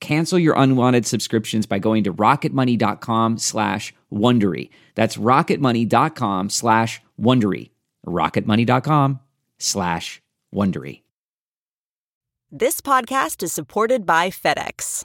Cancel your unwanted subscriptions by going to rocketmoney.com slash Wondery. That's rocketmoney.com slash Wondery. rocketmoney.com slash Wondery. This podcast is supported by FedEx.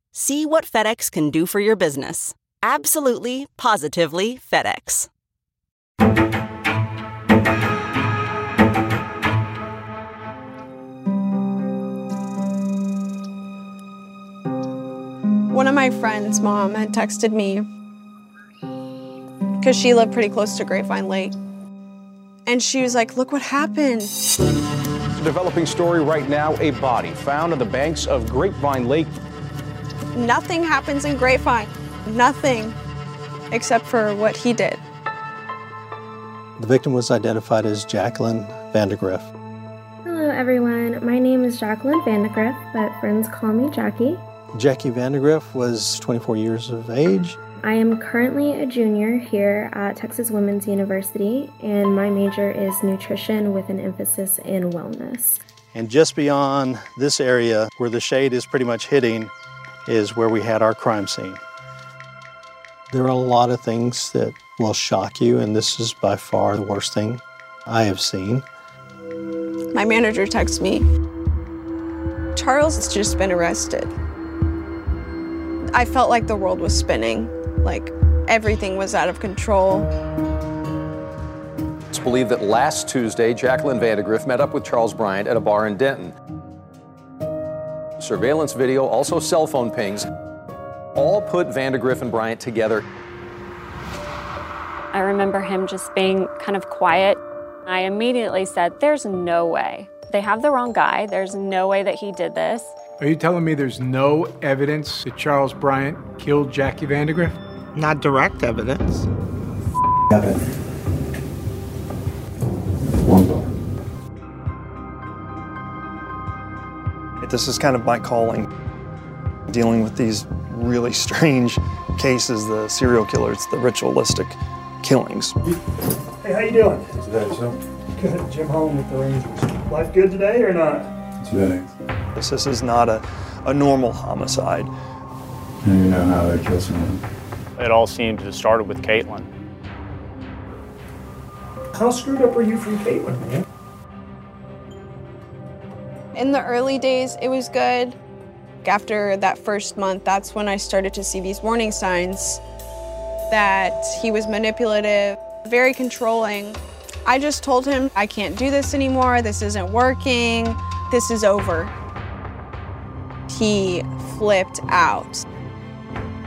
See what FedEx can do for your business. Absolutely, positively FedEx. One of my friends' mom had texted me because she lived pretty close to Grapevine Lake. And she was like, Look what happened. Developing story right now a body found on the banks of Grapevine Lake. Nothing happens in Grapevine. Nothing except for what he did. The victim was identified as Jacqueline Vandagriff. Hello, everyone. My name is Jacqueline Vandagriff, but friends call me Jackie. Jackie Vandagriff was 24 years of age. I am currently a junior here at Texas Woman's University, and my major is nutrition with an emphasis in wellness. And just beyond this area where the shade is pretty much hitting is where we had our crime scene. There are a lot of things that will shock you, and this is by far the worst thing I have seen. My manager texts me Charles has just been arrested. I felt like the world was spinning, like everything was out of control. It's believed that last Tuesday, Jacqueline Vandagriff met up with Charles Bryant at a bar in Denton. Surveillance video, also cell phone pings, all put Vandagriff and Bryant together. I remember him just being kind of quiet. I immediately said, There's no way. They have the wrong guy. There's no way that he did this. Are you telling me there's no evidence that Charles Bryant killed Jackie Vandagriff? Not direct evidence evidence. This is kind of my calling, dealing with these really strange cases, the serial killers, the ritualistic killings. Hey, how you doing? Good. Jim Holland with the Rangers. Life good today or not? This, this is not a, a normal homicide. And you know how they kill someone. It all seemed to have started with Caitlin. How screwed up are you from Caitlin, man? In the early days, it was good. After that first month, that's when I started to see these warning signs that he was manipulative, very controlling. I just told him, I can't do this anymore. This isn't working. This is over. He flipped out.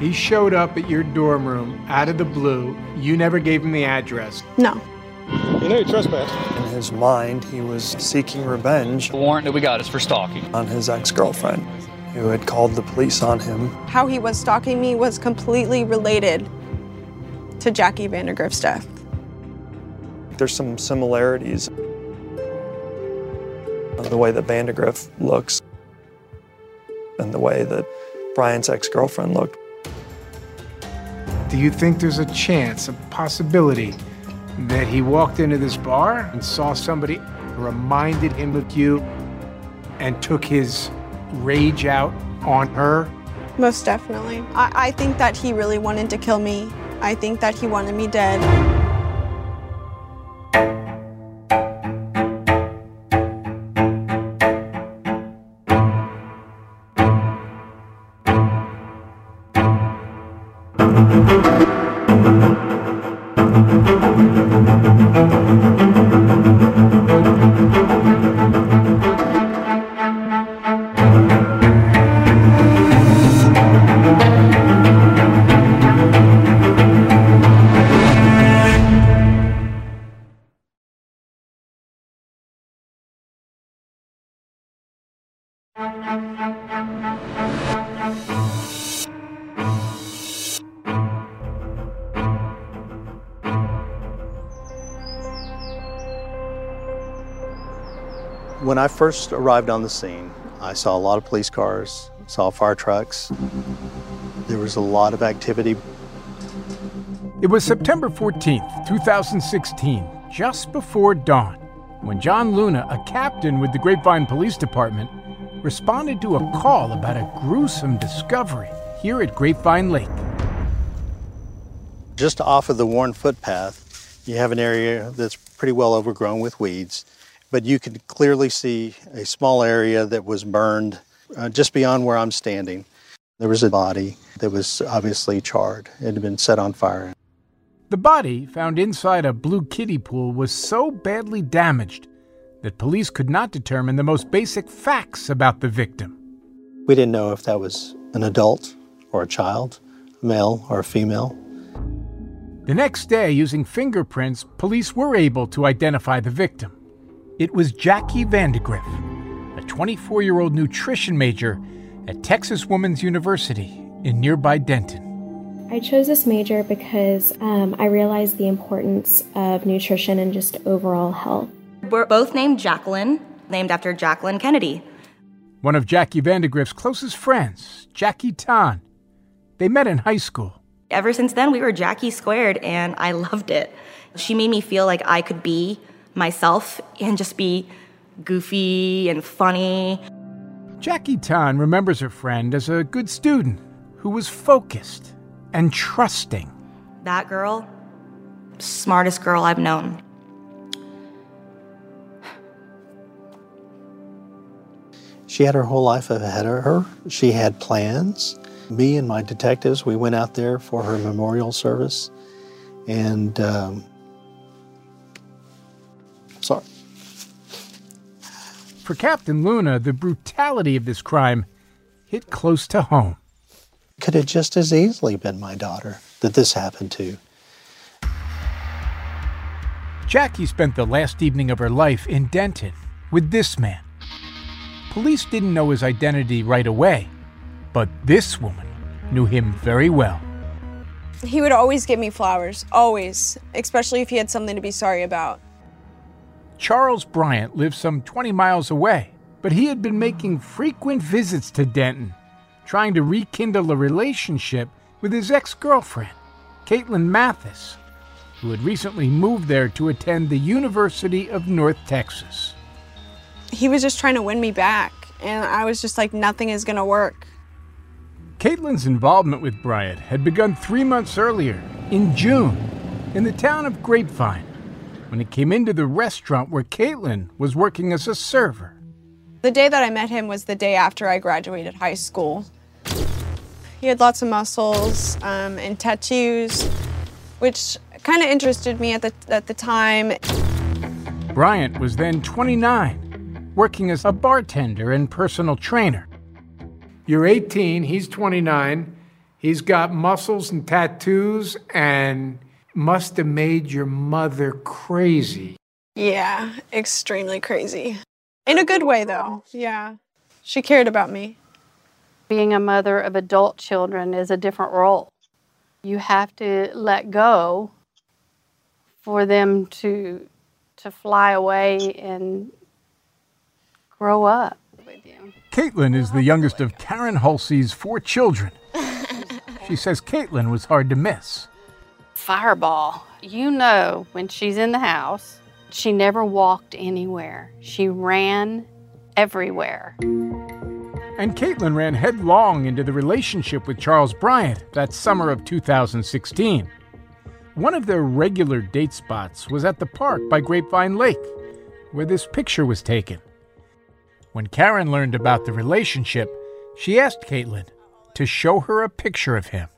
He showed up at your dorm room out of the blue. You never gave him the address. No. You know you trespassed. In his mind, he was seeking revenge. The warrant that we got is for stalking. On his ex girlfriend, who had called the police on him. How he was stalking me was completely related to Jackie Vandagriff's death. There's some similarities the way that Vandagriff looks and the way that Bryant's ex girlfriend looked. Do you think there's a chance, a possibility, that he walked into this bar and saw somebody, reminded him of you, and took his rage out on her? Most definitely. I, I think that he really wanted to kill me. I think that he wanted me dead. I first arrived on the scene, I saw a lot of police cars, saw fire trucks. There was a lot of activity. It was September 14th, 2016, just before dawn, when John Luna, a captain with the Grapevine Police Department, responded to a call about a gruesome discovery here at Grapevine Lake. Just off of the worn footpath, you have an area that's pretty well overgrown with weeds, but you could clearly see a small area that was burned uh, just beyond where I'm standing. There was a body that was obviously charred. It had been set on fire. The body, found inside a blue kiddie pool, was so badly damaged that police could not determine the most basic facts about the victim. We didn't know if that was an adult or a child, a male or a female. The next day, using fingerprints, police were able to identify the victim. It was Jackie Vandagriff, a 24 year old nutrition major at Texas Woman's University in nearby Denton. I chose this major because um, I realized the importance of nutrition and just overall health. We're both named Jacqueline, named after Jacqueline Kennedy. One of Jackie Vandagriff's closest friends, Jackie Tan. They met in high school. Ever since then, we were Jackie squared, and I loved it. She made me feel like I could be myself and just be goofy and funny. Jackie Tan remembers her friend as a good student who was focused and trusting. That girl, smartest girl I've known. She had her whole life ahead of her. She had plans. Me and my detectives, we went out there for her memorial service. And, um, For Captain Luna, the brutality of this crime hit close to home. Could have just as easily been my daughter that this happened to. Jackie spent the last evening of her life in Denton with this man. Police didn't know his identity right away, but this woman knew him very well. He would always give me flowers, always, especially if he had something to be sorry about. Charles Bryant lived some 20 miles away, but he had been making frequent visits to Denton, trying to rekindle a relationship with his ex girlfriend, Caitlin Mathis, who had recently moved there to attend the University of North Texas. He was just trying to win me back, and I was just like, nothing is going to work. Caitlin's involvement with Bryant had begun three months earlier, in June, in the town of Grapevine, when he came into the restaurant where Caitlin was working as a server. The day that I met him was the day after I graduated high school. He had lots of muscles um, and tattoos, which kind of interested me at the, at the time. Bryant was then 29, working as a bartender and personal trainer. You're 18, he's 29. He's got muscles and tattoos and must have made your mother crazy. Yeah, extremely crazy. In a good way, though. Yeah. She cared about me. Being a mother of adult children is a different role. You have to let go for them to to fly away and grow up with you. Caitlin is the youngest of Karen Halsey's four children. she says Caitlin was hard to miss. Fireball, you know when she's in the house, she never walked anywhere. She ran everywhere. And Caitlin ran headlong into the relationship with Charles Bryant that summer of 2016. One of their regular date spots was at the park by Grapevine Lake, where this picture was taken. When Karen learned about the relationship, she asked Caitlin to show her a picture of him.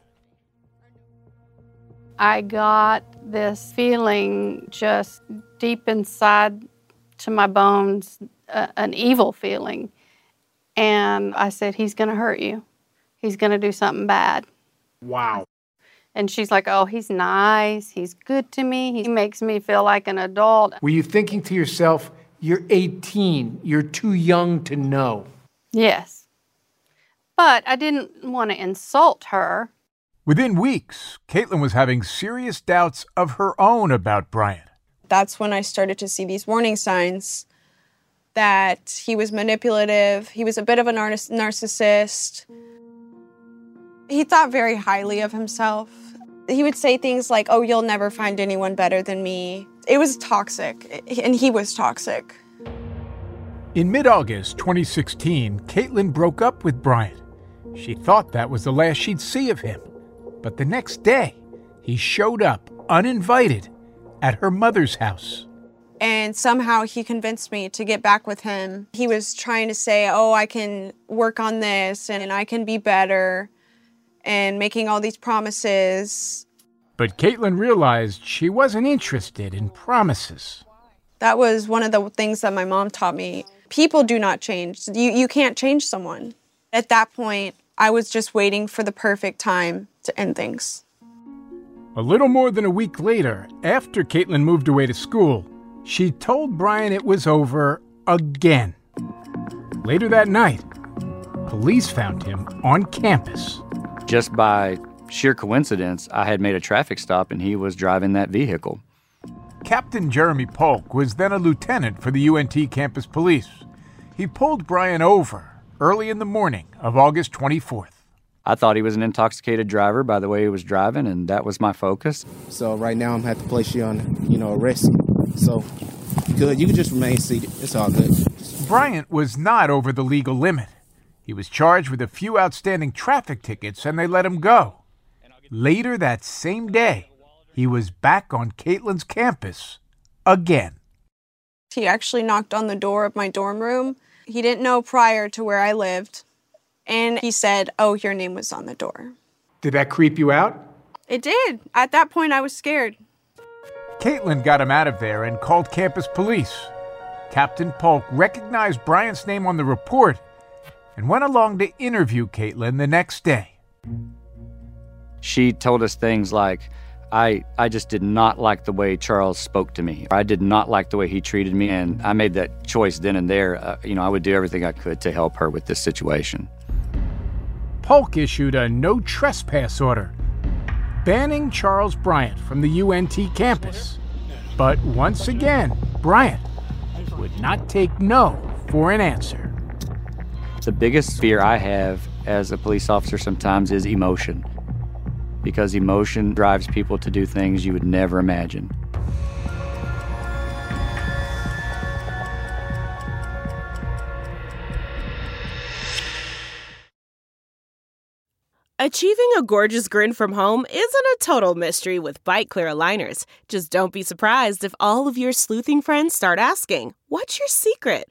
I got this feeling just deep inside to my bones, uh, an evil feeling. And I said, He's going to hurt you. He's going to do something bad. Wow. And she's like, Oh, he's nice. He's good to me. He makes me feel like an adult. Were you thinking to yourself, You're 18, you're too young to know? Yes. But I didn't want to insult her. Within weeks, Caitlin was having serious doubts of her own about Bryant. That's when I started to see these warning signs that he was manipulative, he was a bit of a nar- narcissist. He thought very highly of himself. He would say things like, Oh, you'll never find anyone better than me. It was toxic, and he was toxic. In mid August 2016, Caitlin broke up with Bryant. She thought that was the last she'd see of him. But the next day, he showed up uninvited at her mother's house. And somehow he convinced me to get back with him. He was trying to say, Oh, I can work on this and I can be better, and making all these promises. But Caitlin realized she wasn't interested in promises. That was one of the things that my mom taught me. People do not change. You, you can't change someone. At that point, I was just waiting for the perfect time to end things. A little more than a week later, after Caitlin moved away to school, she told Bryant it was over again. Later that night, police found him on campus. Just by sheer coincidence, I had made a traffic stop and he was driving that vehicle. Captain Jeremy Polk was then a lieutenant for the UNT campus police. He pulled Bryant over early in the morning of August 24th. I thought he was an intoxicated driver by the way he was driving, and that was my focus. So right now I'm gonna have to place you on, you know, arrest. So good, you can just remain seated. It's all good. Bryant was not over the legal limit. He was charged with a few outstanding traffic tickets, and they let him go. Later that same day, he was back on Caitlin's campus again. He actually knocked on the door of my dorm room. He didn't know prior to where I lived. And he said, Oh, your name was on the door. Did that creep you out? It did. At that point, I was scared. Caitlin got him out of there and called campus police. Captain Polk recognized Bryant's name on the report and went along to interview Caitlin the next day. She told us things like, I, I just did not like the way Charles spoke to me. I did not like the way he treated me, and I made that choice then and there. Uh, you know, I would do everything I could to help her with this situation. Polk issued a no trespass order, banning Charles Bryant from the UNT campus. But once again, Bryant would not take no for an answer. The biggest fear I have as a police officer sometimes is emotion, because emotion drives people to do things you would never imagine. Achieving a gorgeous grin from home isn't a total mystery with Bite Clear aligners. Just don't be surprised if all of your sleuthing friends start asking, What's your secret?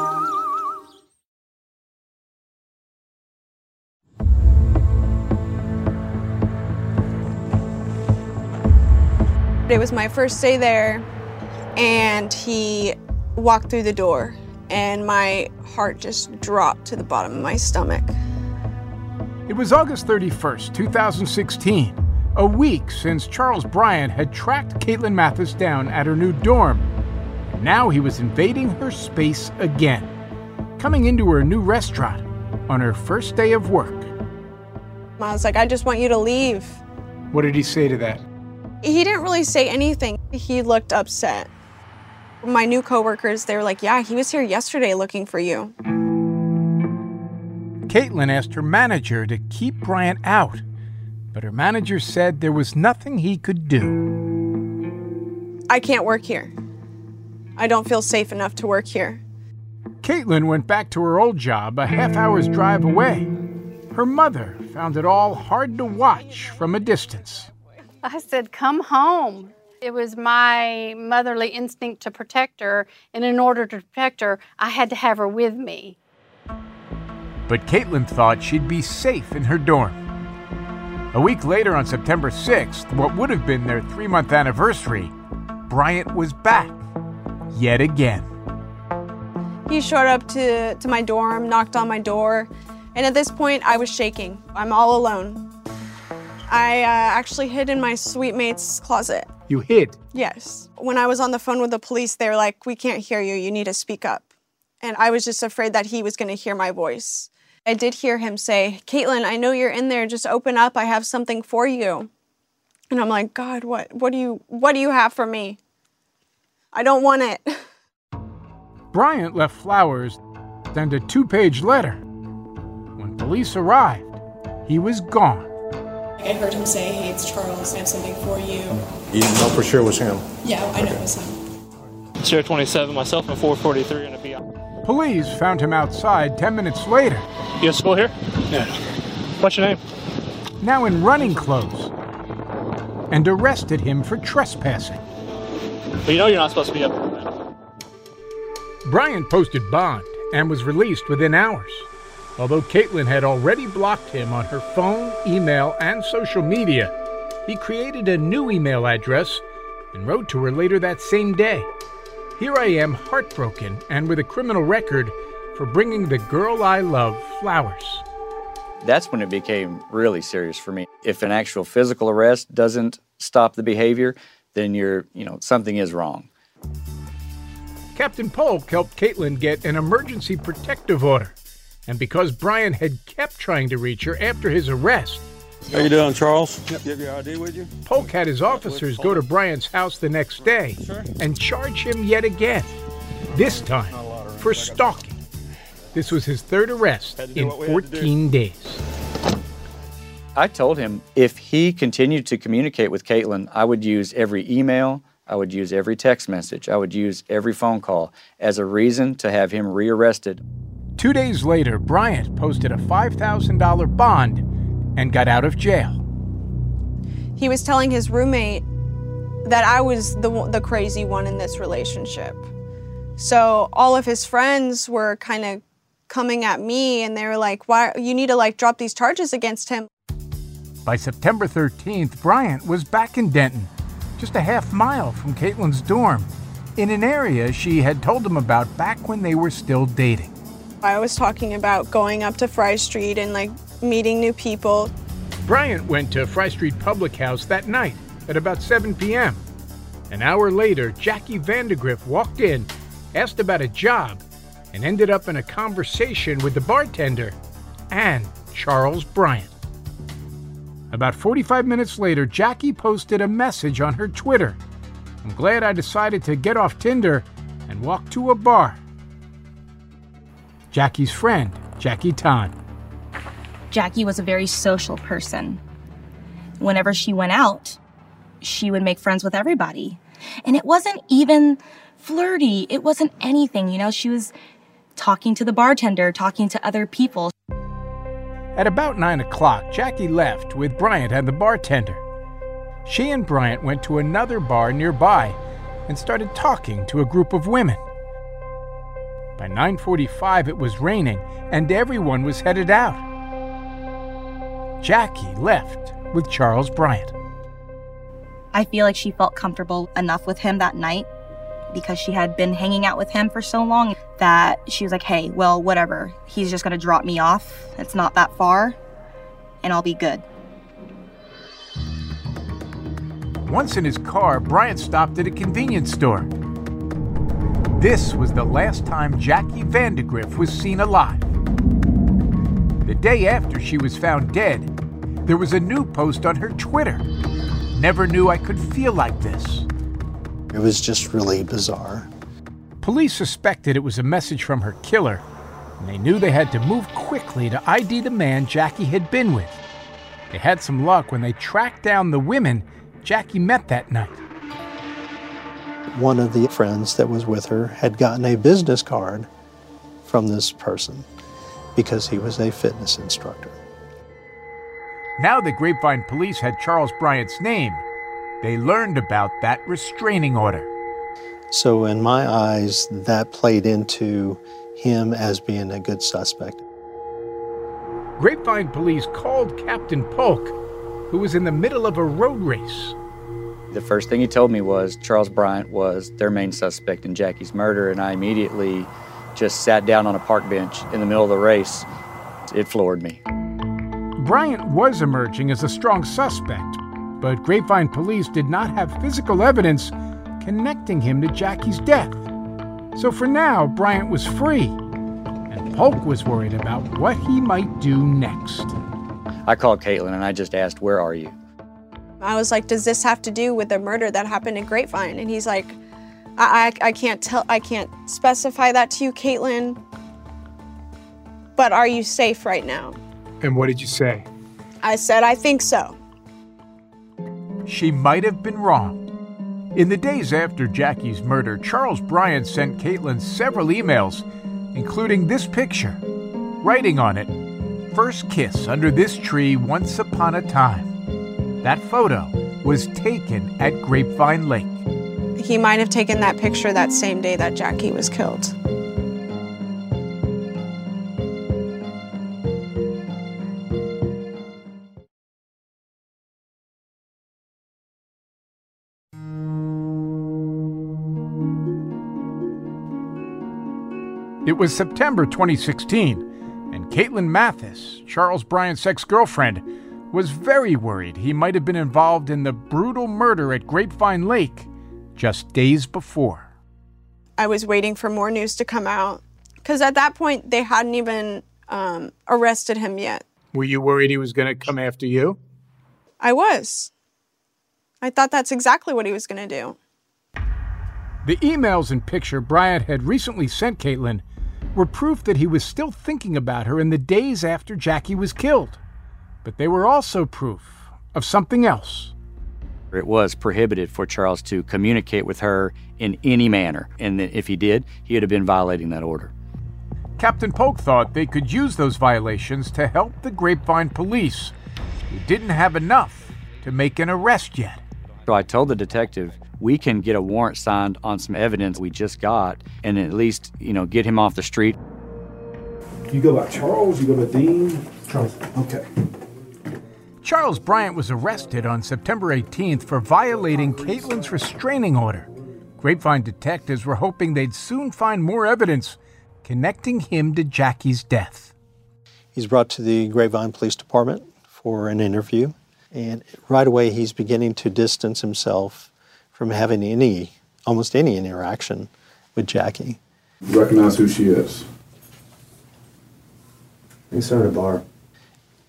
It was my first day there, and he walked through the door, and my heart just dropped to the bottom of my stomach. It was August 31st, 2016, a week since Charles Bryant had tracked Caitlin Mathis down at her new dorm. Now he was invading her space again, coming into her new restaurant on her first day of work. I was like, I just want you to leave. What did he say to that? He didn't really say anything. He looked upset. My new coworkers, they were like, Yeah, he was here yesterday looking for you. Caitlin asked her manager to keep Bryant out, but her manager said there was nothing he could do. I can't work here. I don't feel safe enough to work here. Caitlin went back to her old job a half hour's drive away. Her mother found it all hard to watch from a distance. I said, Come home. It was my motherly instinct to protect her, and in order to protect her, I had to have her with me. But Caitlin thought she'd be safe in her dorm. A week later, on September 6th, what would have been their three month anniversary, Bryant was back. Yet again. He showed up to, to my dorm, knocked on my door, and at this point, I was shaking. I'm all alone. I uh, actually hid in my suite mate's closet. You hid? Yes. When I was on the phone with the police, they were like, We can't hear you. You need to speak up. And I was just afraid that he was going to hear my voice. I did hear him say, Caitlin, I know you're in there. Just open up. I have something for you. And I'm like, God, what, what, do, you, what do you have for me? I don't want it. Bryant left flowers and a two page letter. When police arrived, he was gone. I heard him say, Hey, it's Charles. I have something for you. You didn't know for sure it was him? Yeah, I know it was him. Sierra 27, myself and 443 going to be out. Police found him outside 10 minutes later. You have school here? Yeah. What's your name? Now in running clothes. And arrested him for trespassing. But you know you're not supposed to be up there, man. Bryant posted bond and was released within hours. Although Caitlin had already blocked him on her phone, email, and social media, he created a new email address and wrote to her later that same day. Here I am, heartbroken and with a criminal record for bringing the girl I love flowers. That's when it became really serious for me. If an actual physical arrest doesn't stop the behavior, then you're, you know, something is wrong. Captain Polk helped Caitlin get an emergency protective order. And because Bryant had kept trying to reach her after his arrest, How you doing, Charles? Yep. You have your ID with you? Polk had his officers go to Bryant's house the next day and charge him yet again, this time for stalking. This was his third arrest in 14 days. I told him if he continued to communicate with Caitlin, I would use every email, I would use every text message, I would use every phone call as a reason to have him rearrested. Two days later, Bryant posted a $5,000 bond and got out of jail. He was telling his roommate that I was the, the crazy one in this relationship. So all of his friends were kind of coming at me and they were like, why, you need to like drop these charges against him. By September 13th, Bryant was back in Denton, just a half mile from Caitlin's dorm, in an area she had told him about back when they were still dating. I was talking about going up to Fry Street and like meeting new people. Bryant went to Fry Street Public House that night at about 7 p.m. An hour later, Jackie Vandagriff walked in, asked about a job, and ended up in a conversation with the bartender and Charles Bryant. About 45 minutes later, Jackie posted a message on her Twitter. I'm glad I decided to get off Tinder and walk to a bar. Jackie's friend, Jackie Tan. Jackie was a very social person. Whenever she went out, she would make friends with everybody. And it wasn't even flirty, it wasn't anything. You know, she was talking to the bartender, talking to other people. At about 9 o'clock, Jackie left with Bryant and the bartender. She and Bryant went to another bar nearby and started talking to a group of women. By 9:45 it was raining and everyone was headed out. Jackie left with Charles Bryant. I feel like she felt comfortable enough with him that night because she had been hanging out with him for so long that she was like, hey, well, whatever. He's just going to drop me off. It's not that far, and I'll be good. Once in his car, Bryant stopped at a convenience store. This was the last time Jackie Vandagriff was seen alive. The day after she was found dead, there was a new post on her Twitter. Never knew I could feel like this. It was just really bizarre. Police suspected it was a message from her killer, and they knew they had to move quickly to ID the man Jackie had been with. They had some luck when they tracked down the women Jackie met that night. One of the friends that was with her had gotten a business card from this person because he was a fitness instructor. Now the Grapevine police had Charles Bryant's name. They learned about that restraining order. So, in my eyes, that played into him as being a good suspect. Grapevine police called Captain Polk, who was in the middle of a road race. The first thing he told me was Charles Bryant was their main suspect in Jackie's murder, and I immediately just sat down on a park bench in the middle of the race. It floored me. Bryant was emerging as a strong suspect, but Grapevine police did not have physical evidence connecting him to Jackie's death. So for now, Bryant was free, and Polk was worried about what he might do next. I called Caitlin and I just asked, Where are you? I was like, Does this have to do with the murder that happened in Grapevine? And he's like, I, I, I can't tell, I can't specify that to you, Caitlin. But are you safe right now? And what did you say? I said, I think so. She might have been wrong. In the days after Jackie's murder, Charles Bryant sent Caitlin several emails, including this picture, writing on it, First kiss under this tree once upon a time. That photo was taken at Grapevine Lake. He might have taken that picture that same day that Jackie was killed. It was September 2016, and Caitlin Mathis, Charles Bryant's ex girlfriend, was very worried he might have been involved in the brutal murder at Grapevine Lake just days before. I was waiting for more news to come out because at that point they hadn't even um, arrested him yet. Were you worried he was going to come after you? I was. I thought that's exactly what he was going to do. The emails and picture Bryant had recently sent Caitlin were proof that he was still thinking about her in the days after Jackie was killed. But they were also proof of something else. It was prohibited for Charles to communicate with her in any manner, and if he did, he would have been violating that order. Captain Polk thought they could use those violations to help the Grapevine police, who didn't have enough to make an arrest yet. So I told the detective, we can get a warrant signed on some evidence we just got and at least, you know, get him off the street. You go by Charles, you go by Dean? Charles. Okay. Charles Bryant was arrested on September 18th for violating Caitlin's restraining order. Grapevine detectives were hoping they'd soon find more evidence connecting him to Jackie's death. He's brought to the Grapevine Police Department for an interview, and right away he's beginning to distance himself from having any, almost any interaction with Jackie. You recognize who she is? We saw her at a bar.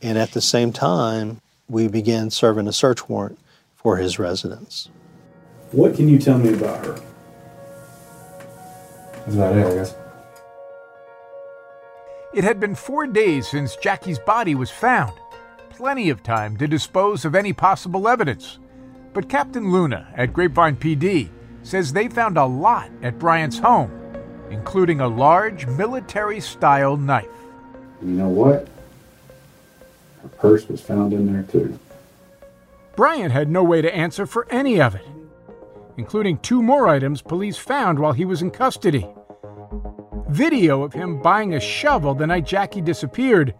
And at the same time, we began serving a search warrant for his residence. What can you tell me about her? That's about it, I guess. It had been four days since Jackie's body was found. Plenty of time to dispose of any possible evidence. But Captain Luna at Grapevine PD says they found a lot at Bryant's home, including a large military style knife. You know what? Her purse was found in there too. Bryant had no way to answer for any of it, including two more items police found while he was in custody. Video of him buying a shovel the night Jackie disappeared,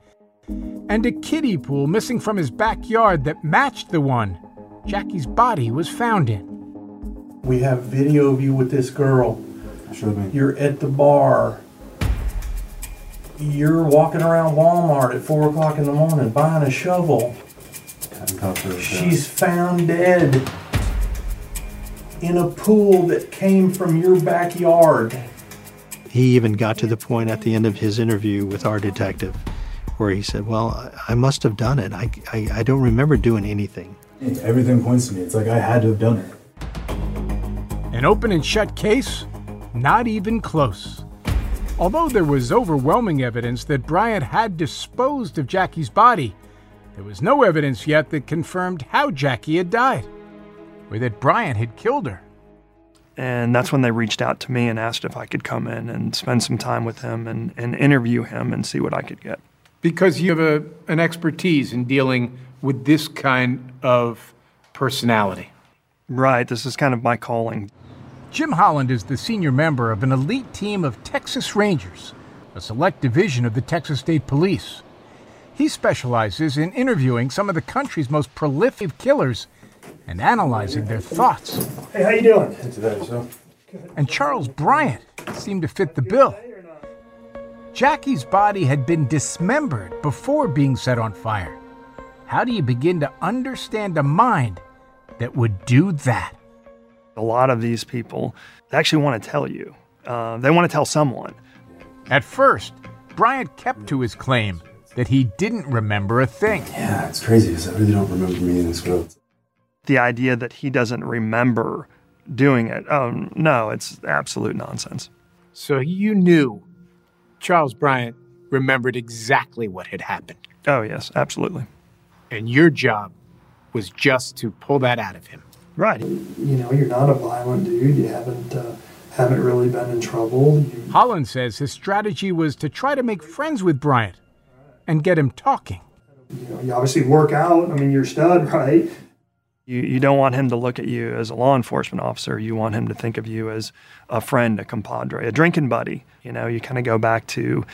and a kiddie pool missing from his backyard that matched the one Jackie's body was found in. We have video of you with this girl. Show me. You're at the bar. You're walking around Walmart at four o'clock in the morning buying a shovel. Haven't talked to her since. She's found dead in a pool that came from your backyard. He even got to the point at the end of his interview with our detective where he said, Well, I- I must have done it. I, I, I don't remember doing anything. Everything points to me. It's like I had to have done it. An open and shut case? Not even close. Although there was overwhelming evidence that Bryant had disposed of Jackie's body, there was no evidence yet that confirmed how Jackie had died, or that Bryant had killed her. And that's when they reached out to me and asked if I could come in and spend some time with him and, and interview him and see what I could get. Because you have a, an expertise in dealing with this kind of personality. Right, this is kind of my calling. Jim Holland is the senior member of an elite team of Texas Rangers, a select division of the Texas State Police. He specializes in interviewing some of the country's most prolific killers and analyzing their thoughts. Hey, how you doing? Today, so. And Charles Bryant seemed to fit the bill. Jackie's body had been dismembered before being set on fire. How do you begin to understand a mind that would do that? A lot of these people actually want to tell you. Uh, they want to tell someone. At first, Bryant kept to his claim that he didn't remember a thing. Yeah, it's crazy because I really don't remember meeting this girl. The idea that he doesn't remember doing it, oh, no, it's absolute nonsense. So you knew Charles Bryant remembered exactly what had happened. Oh, yes, absolutely. And your job was just to pull that out of him. Right. You know, you're not a violent dude. You haven't uh, haven't really been in trouble. You, Holland says his strategy was to try to make friends with Bryant and get him talking. you know, you obviously work out. I mean, you're a stud, right? You, you don't want him to look at you as a law enforcement officer. You want him to think of you as a friend, a compadre, a drinking buddy. You know, you kind of go back to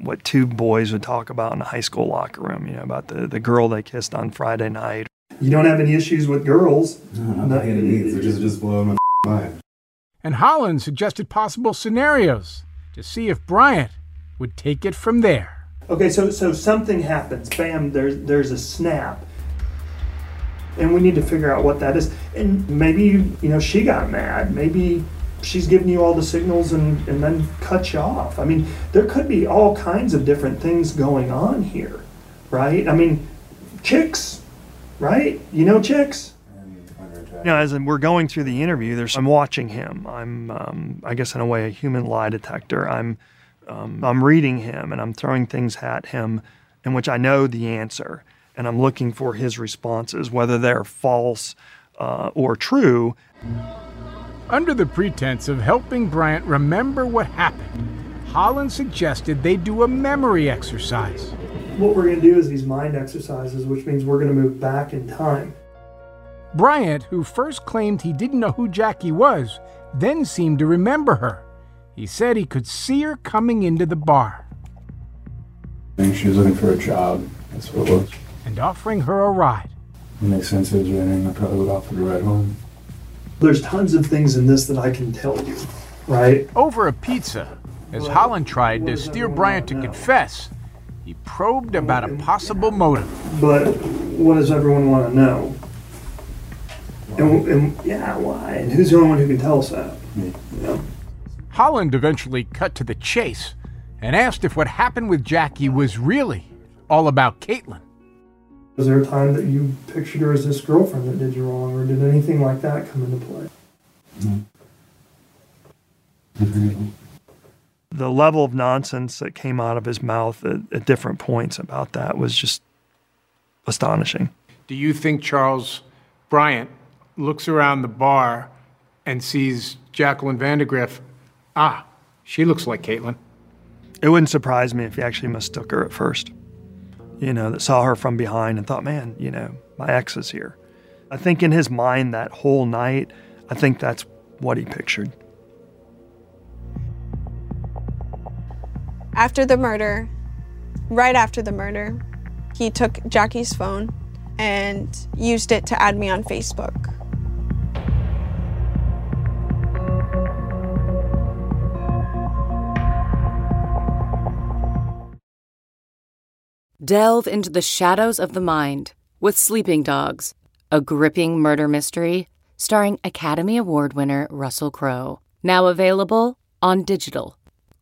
what two boys would talk about in a high school locker room, you know, about the, the girl they kissed on Friday night. You don't have any issues with girls. No, I'm not by any means. It just, just blowing my mind. And Holland suggested possible scenarios to see if Bryant would take it from there. Okay, so so something happens. Bam, there's there's a snap. And we need to figure out what that is. And maybe you know she got mad. Maybe she's giving you all the signals and, and then cut you off. I mean, there could be all kinds of different things going on here, right? I mean, chicks, right? You know chicks? You know, as we're going through the interview, there's I'm watching him. I'm, um, I guess, in a way, a human lie detector. I'm, um, I'm reading him and I'm throwing things at him, in which I know the answer, and I'm looking for his responses, whether they're false uh, or true. Under the pretense of helping Bryant remember what happened, Holland suggested they do a memory exercise. What we're going to do is these mind exercises, which means we're going to move back in time. Bryant, who first claimed he didn't know who Jackie was, then seemed to remember her. He said he could see her coming into the bar I think she was looking for a job. That's what it was. and offering her a ride. It makes sense it was raining. I probably would offer to ride home. There's tons of things in this that I can tell you, right? Over a pizza, as Holland tried to steer Bryant to confess, he probed about a possible motive. But what does everyone want to know? And, and yeah, why? And who's the only one who can tell us that? Me. Yeah. Holland eventually cut to the chase and asked if what happened with Jackie was really all about Caitlin. Was there a time that you pictured her as this girlfriend that did you wrong, or did anything like that come into play? The level of nonsense that came out of his mouth at, at different points about that was just astonishing. Do you think Charles Bryant looks around the bar and sees Jacqueline Vandagriff? Ah, she looks like Caitlin. It wouldn't surprise me if he actually mistook her at first. You know, that saw her from behind and thought, man, you know, my ex is here. I think in his mind that whole night, I think that's what he pictured. After the murder, right after the murder, he took Jackie's phone and used it to add me on Facebook. Delve into the shadows of the mind with Sleeping Dogs, a gripping murder mystery starring Academy Award winner Russell Crowe. Now available on digital.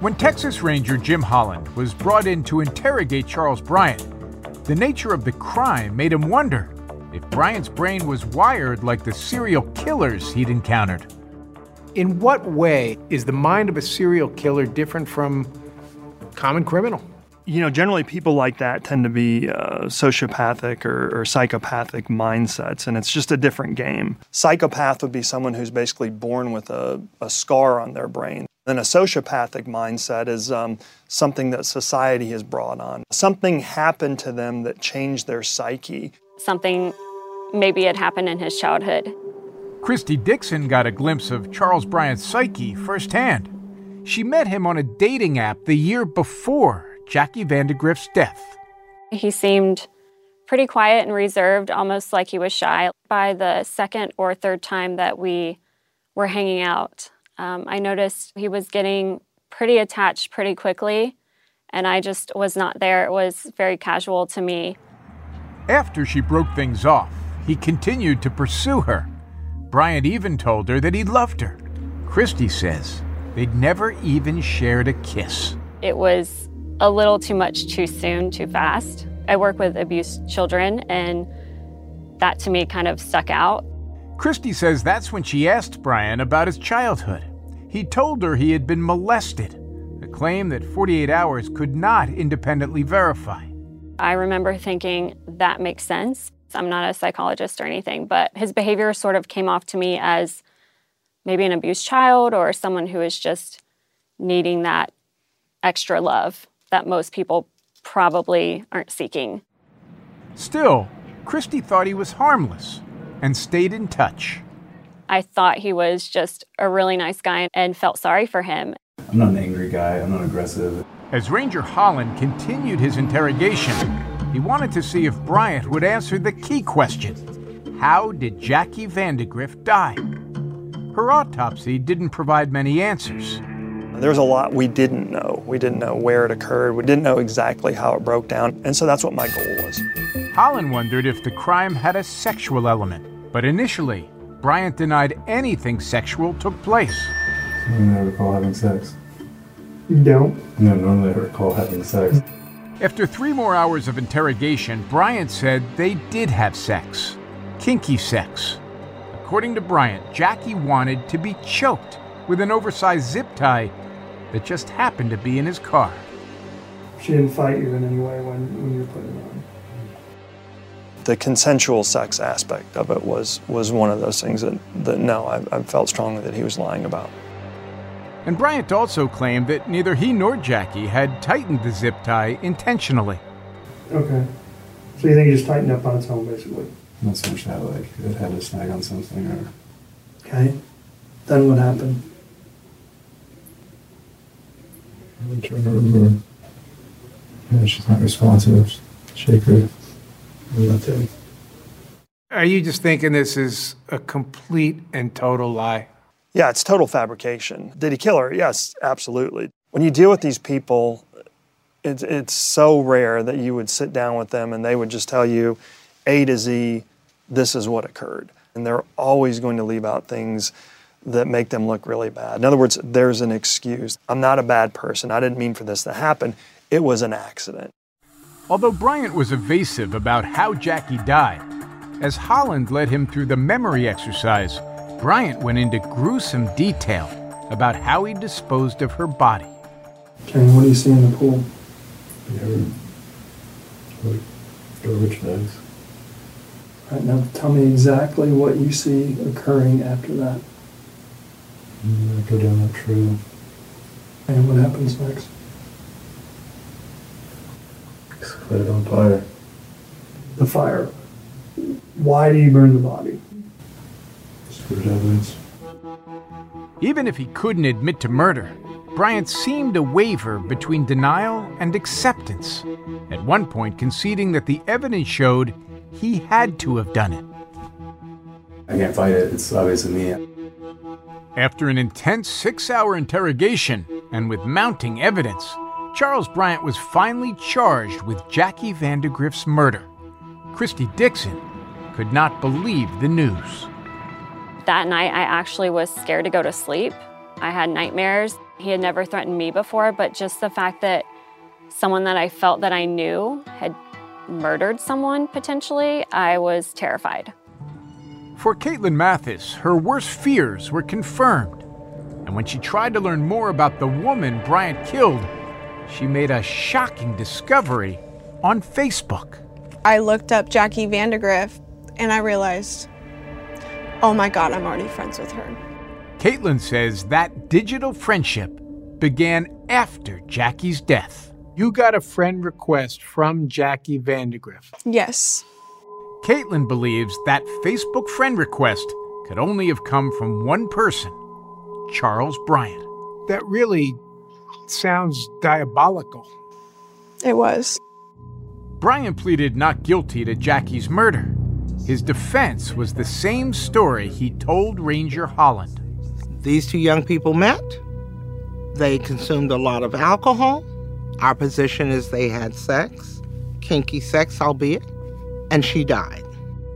When Texas Ranger Jim Holland was brought in to interrogate Charles Bryant, the nature of the crime made him wonder if Bryant's brain was wired like the serial killers he'd encountered. In what way is the mind of a serial killer different from common criminal? You know, generally people like that tend to be uh, sociopathic or, or psychopathic mindsets, and it's just a different game. Psychopath would be someone who's basically born with a, a scar on their brain. Then a sociopathic mindset is um, something that society has brought on. Something happened to them that changed their psyche. Something maybe had happened in his childhood. Christy Dixon got a glimpse of Charles Bryant's psyche firsthand. She met him on a dating app the year before Jackie Vandagriff's death. He seemed pretty quiet and reserved, almost like he was shy. By the second or third time that we were hanging out, um, I noticed he was getting pretty attached pretty quickly, and I just was not there. It was very casual to me. After she broke things off, he continued to pursue her. Bryant even told her that he loved her. Christy says they'd never even shared a kiss. It was a little too much too soon, too fast. I work with abused children, and that to me kind of stuck out. Christy says that's when she asked Bryant about his childhood. He told her he had been molested, a claim that 48 Hours could not independently verify. I remember thinking that makes sense. I'm not a psychologist or anything, but his behavior sort of came off to me as maybe an abused child or someone who is just needing that extra love that most people probably aren't seeking. Still, Christy thought he was harmless and stayed in touch. I thought he was just a really nice guy and felt sorry for him. I'm not an angry guy. I'm not aggressive. As Ranger Holland continued his interrogation, he wanted to see if Bryant would answer the key question How did Jackie Vandagriff die? Her autopsy didn't provide many answers. There was a lot we didn't know. We didn't know where it occurred. We didn't know exactly how it broke down. And so that's what my goal was. Holland wondered if the crime had a sexual element, but initially, Bryant denied anything sexual took place. I don't recall having sex. You don't? No, normally I recall having sex. After three more hours of interrogation, Bryant said they did have sex. Kinky sex. According to Bryant, Jackie wanted to be choked with an oversized zip tie that just happened to be in his car. She didn't fight you in any way when, when you were putting it on. The consensual sex aspect of it was was one of those things that, that no, I, I felt strongly that he was lying about. And Bryant also claimed that neither he nor Jackie had tightened the zip tie intentionally. Okay. So you think he just tightened up on its own, basically? Not so much that, like, it had to snag on something or. Okay. Then what happened? I'm trying to remember. Yeah, she's not responsive. Shake her. Are you just thinking this is a complete and total lie? Yeah, it's total fabrication. Did he kill her? Yes, absolutely. When you deal with these people, It's, it's so rare that you would sit down with them and they would just tell you A to Z, this is what occurred. And they're always going to leave out things that make them look really bad. In other words, there's an excuse. I'm not a bad person. I didn't mean for this to happen. It was an accident. Although Bryant was evasive about how Jackie died, as Holland led him through the memory exercise, Bryant went into gruesome detail about how he disposed of her body. Kenny, what do you see in the pool? Like garbage bags. Right now, tell me exactly what you see occurring after that. And I go down that trail. And what happens next? It's it on fire. The fire. Why do you burn the body? Spirit evidence. Even if he couldn't admit to murder, Bryant seemed to waver between denial and acceptance, at one point conceding that the evidence showed he had to have done it. I can't fight it. It's obviously me. After an intense six hour interrogation and with mounting evidence, Charles Bryant was finally charged with Jackie Vandagriff's murder. Christy Dixon could not believe the news. That night, I actually was scared to go to sleep. I had nightmares. He had never threatened me before, but just the fact that someone that I felt that I knew had murdered someone potentially, I was terrified. For Caitlin Mathis, her worst fears were confirmed. And when she tried to learn more about the woman Bryant killed, she made a shocking discovery on Facebook. I looked up Jackie Vandagriff and I realized, oh my God, I'm already friends with her. Caitlin says that digital friendship began after Jackie's death. You got a friend request from Jackie Vandagriff. Yes. Caitlin believes that Facebook friend request could only have come from one person Charles Bryant. That really sounds diabolical. It was. Bryant pleaded not guilty to Jackie's murder. His defense was the same story he told Ranger Holland. These two young people met. They consumed a lot of alcohol. Our position is they had sex, kinky sex, albeit, and she died.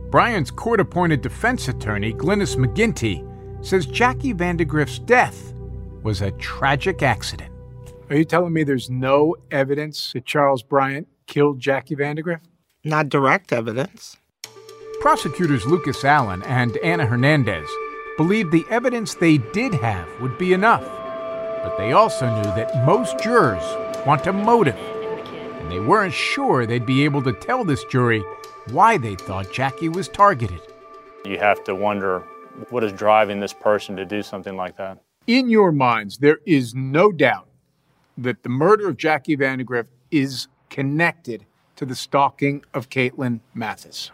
Bryant's court appointed defense attorney, Glynis McGinty, says Jackie Vandagriff's death was a tragic accident. Are you telling me there's no evidence that Charles Bryant killed Jackie Vandagriff? Not direct evidence. Prosecutors Lucas Allen and Anna Hernandez believed the evidence they did have would be enough. But they also knew that most jurors want a motive, and they weren't sure they'd be able to tell this jury why they thought Jackie was targeted. You have to wonder what is driving this person to do something like that. In your minds, there is no doubt that the murder of Jackie Vandagriff is connected to the stalking of Caitlin Mathis.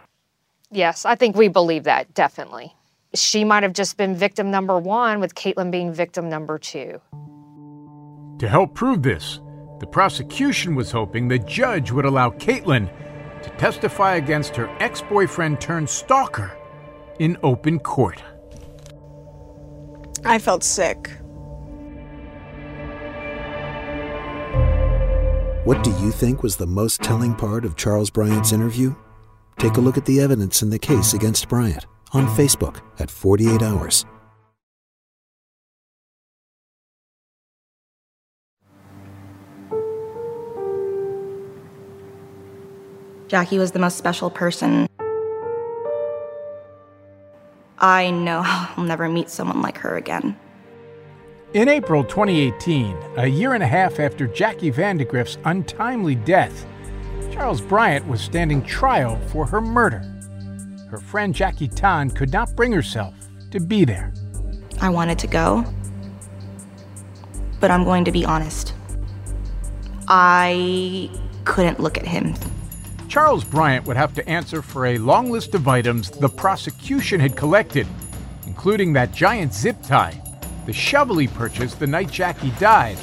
Yes, I think we believe that, definitely. She might have just been victim number one, with Caitlin being victim number two. To help prove this, the prosecution was hoping the judge would allow Caitlin to testify against her ex boyfriend turned stalker in open court. I felt sick. What do you think was the most telling part of Charles Bryant's interview? Take a look at the evidence in the case against Bryant on Facebook at 48 Hours. Jackie was the most special person. I know I'll never meet someone like her again. In April 2018, a year and a half after Jackie Vandagriff's untimely death, Charles Bryant was standing trial for her murder. Her friend Jackie Tan could not bring herself to be there. I wanted to go, but I'm going to be honest. I couldn't look at him. Charles Bryant would have to answer for a long list of items the prosecution had collected, including that giant zip tie, the shovel he purchased the night Jackie died,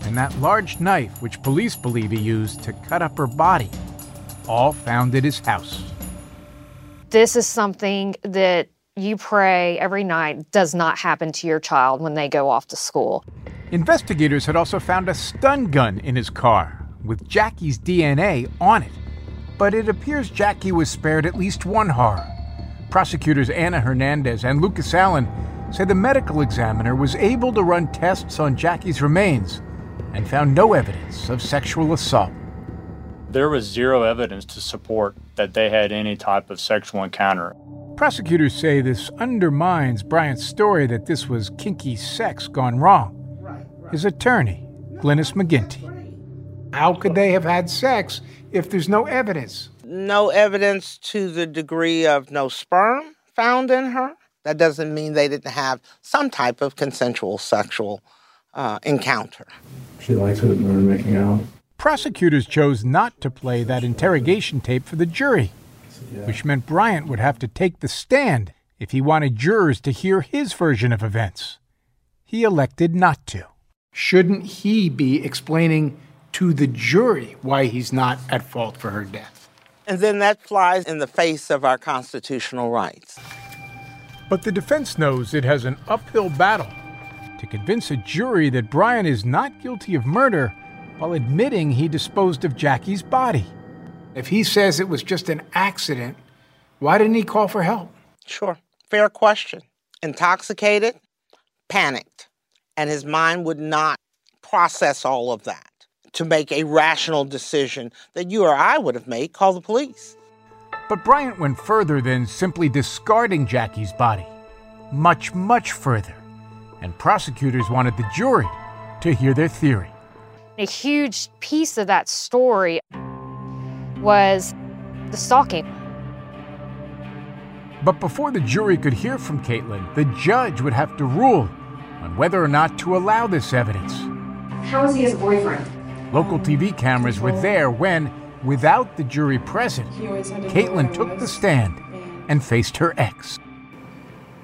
and that large knife which police believe he used to cut up her body, all found at his house. This is something that you pray every night does not happen to your child when they go off to school. Investigators had also found a stun gun in his car, with Jackie's DNA on it. But it appears Jackie was spared at least one horror. Prosecutors Anna Hernandez and Lucas Allen say the medical examiner was able to run tests on Jackie's remains and found no evidence of sexual assault. There was zero evidence to support that they had any type of sexual encounter. Prosecutors say this undermines Bryant's story that this was kinky sex gone wrong. His attorney, Glynis McGinty. How could they have had sex if there's no evidence? No evidence to the degree of no sperm found in her. That doesn't mean they didn't have some type of consensual sexual uh, encounter. She likes it when we're making out. Prosecutors chose not to play that interrogation tape for the jury, which meant Bryant would have to take the stand if he wanted jurors to hear his version of events. He elected not to. Shouldn't he be explaining to the jury why he's not at fault for her death? And then that flies in the face of our constitutional rights. But the defense knows it has an uphill battle to convince a jury that Bryant is not guilty of murder while admitting he disposed of Jackie's body. If he says it was just an accident, why didn't he call for help? Sure. Fair question. Intoxicated, panicked, and his mind would not process all of that to make a rational decision that you or I would have made call the police. But Bryant went further than simply discarding Jackie's body. Much, much further. And prosecutors wanted the jury to hear their theory. A huge piece of that story was the stalking. But before the jury could hear from Caitlin, the judge would have to rule on whether or not to allow this evidence. How is he as a boyfriend? Local TV cameras were there when, without the jury present, Caitlin took the stand and faced her ex.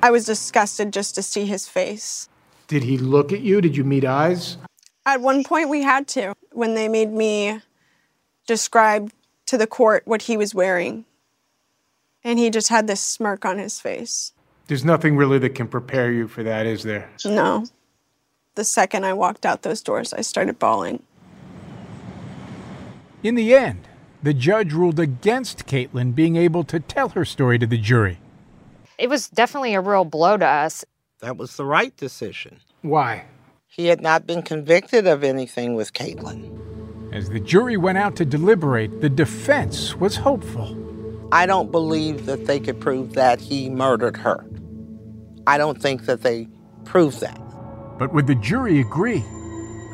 I was disgusted just to see his face. Did he look at you? Did you meet eyes? At one point, we had to when they made me describe to the court what he was wearing. And he just had this smirk on his face. There's nothing really that can prepare you for that, is there? No. The second I walked out those doors, I started bawling. In the end, the judge ruled against Caitlin being able to tell her story to the jury. It was definitely a real blow to us. That was the right decision. Why? He had not been convicted of anything with Caitlin. As the jury went out to deliberate, the defense was hopeful. I don't believe that they could prove that he murdered her. I don't think that they proved that. But would the jury agree?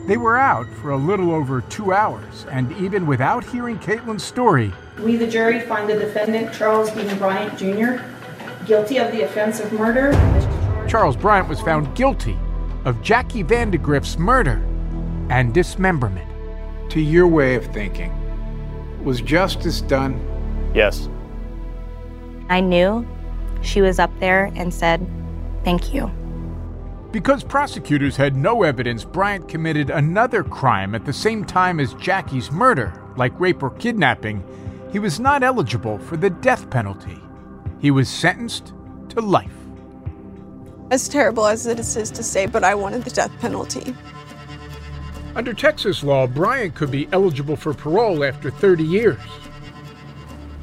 They were out for a little over two hours, and even without hearing Caitlin's story, We, the jury, find the defendant, Charles Dean Bryant Jr., guilty of the offense of murder. Charles Bryant was found guilty of Jackie Vandagriff's murder and dismemberment. To your way of thinking, was justice done? Yes. I knew she was up there and said, Thank you. Because prosecutors had no evidence Bryant committed another crime at the same time as Jackie's murder, like rape or kidnapping, he was not eligible for the death penalty. He was sentenced to life. As terrible as it is to say, but I wanted the death penalty. Under Texas law, Bryant could be eligible for parole after 30 years.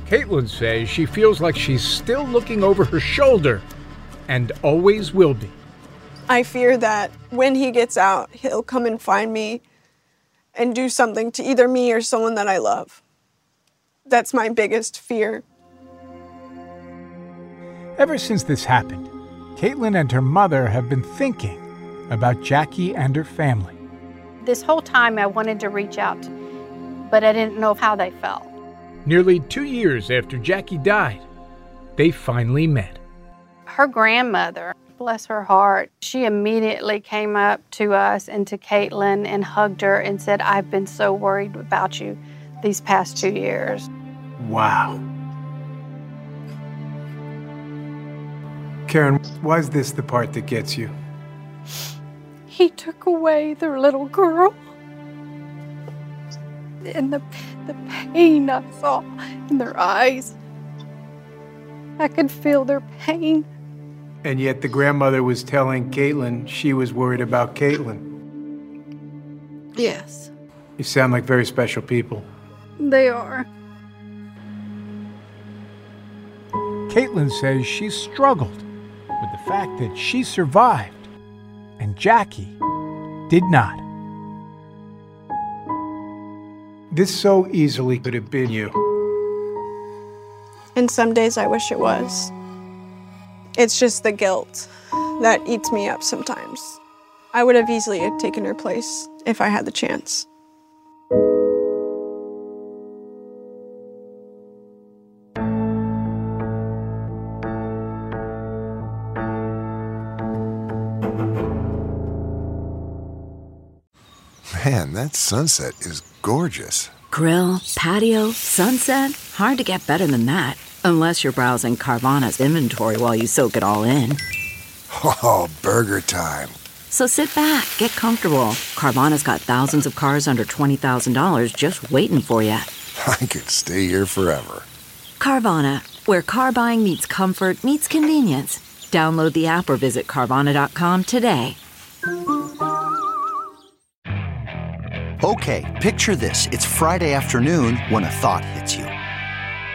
Caitlin says she feels like she's still looking over her shoulder and always will be. I fear that when he gets out, he'll come and find me and do something to either me or someone that I love. That's my biggest fear. Ever since this happened, Caitlin and her mother have been thinking about Jackie and her family. This whole time I wanted to reach out, but I didn't know how they felt. Nearly two years after Jackie died, they finally met. Her grandmother, bless her heart, she immediately came up to us and to Caitlin and hugged her and said, I've been so worried about you these past two years. Wow. Karen, why is this the part that gets you? He took away their little girl. And the, the pain I saw in their eyes, I could feel their pain. And yet the grandmother was telling Caitlin she was worried about Caitlin. Yes. You sound like very special people. They are. Caitlin says she struggled with the fact that she survived and Jackie did not. This so easily could have been you. And some days I wish it was. It's just the guilt that eats me up sometimes. I would have easily taken her place if I had the chance. Man, that sunset is gorgeous. Grill, patio, sunset. Hard to get better than that. Unless you're browsing Carvana's inventory while you soak it all in. Oh, burger time. So sit back, get comfortable. Carvana's got thousands of cars under $20,000 just waiting for you. I could stay here forever. Carvana, where car buying meets comfort, meets convenience. Download the app or visit Carvana.com today. Okay, picture this. It's Friday afternoon when a thought hits you.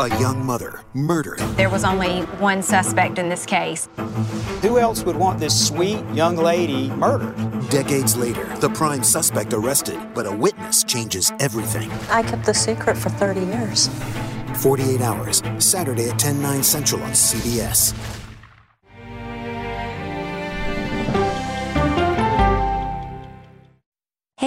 A young mother murdered. There was only one suspect in this case. Who else would want this sweet young lady murdered? Decades later, the prime suspect arrested, but a witness changes everything. I kept the secret for 30 years. 48 hours, Saturday at 10, 9 central on CBS.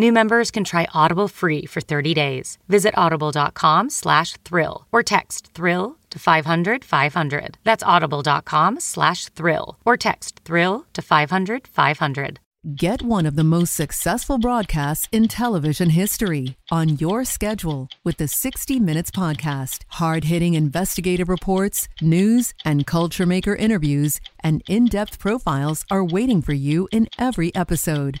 New members can try Audible free for 30 days. Visit audible.com slash thrill or text thrill to 500 500. That's audible.com slash thrill or text thrill to 500 500. Get one of the most successful broadcasts in television history on your schedule with the 60 Minutes Podcast. Hard hitting investigative reports, news, and culture maker interviews, and in depth profiles are waiting for you in every episode.